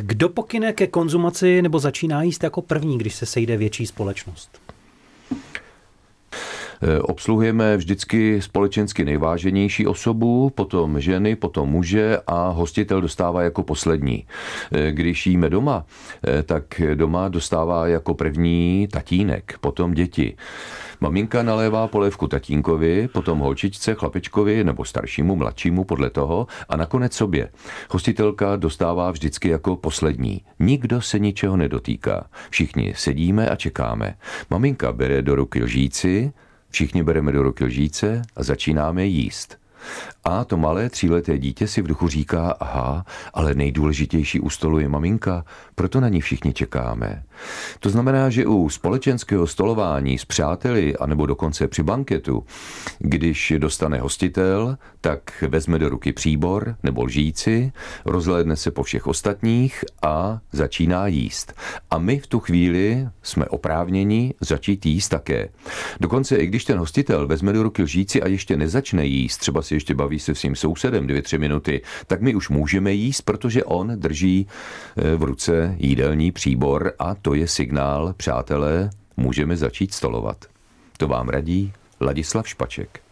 Kdo pokyne ke konzumaci nebo začíná jíst jako první, když se sejde větší společnost? Eh, obsluhujeme vždycky společensky nejváženější osobu, potom ženy, potom muže a hostitel dostává jako poslední. Eh, když jíme doma, eh, tak doma dostává jako první tatínek, potom děti. Maminka nalévá polévku tatínkovi, potom holčičce, chlapečkovi nebo staršímu, mladšímu podle toho a nakonec sobě. Hostitelka dostává vždycky jako poslední. Nikdo se ničeho nedotýká. Všichni sedíme a čekáme. Maminka bere do ruky lžíci, Všichni bereme do ruky lžíce a začínáme jíst. A to malé tříleté dítě si v duchu říká, aha, ale nejdůležitější u stolu je maminka, proto na ní všichni čekáme. To znamená, že u společenského stolování s přáteli, anebo dokonce při banketu, když dostane hostitel, tak vezme do ruky příbor nebo lžíci, rozhlédne se po všech ostatních a začíná jíst. A my v tu chvíli jsme oprávněni začít jíst také. Dokonce i když ten hostitel vezme do ruky lžíci a ještě nezačne jíst, třeba si ještě baví se svým sousedem dvě, tři minuty, tak my už můžeme jíst, protože on drží eh, v ruce jídelní příbor a to je signál, přátelé, můžeme začít stolovat. To vám radí Ladislav Špaček.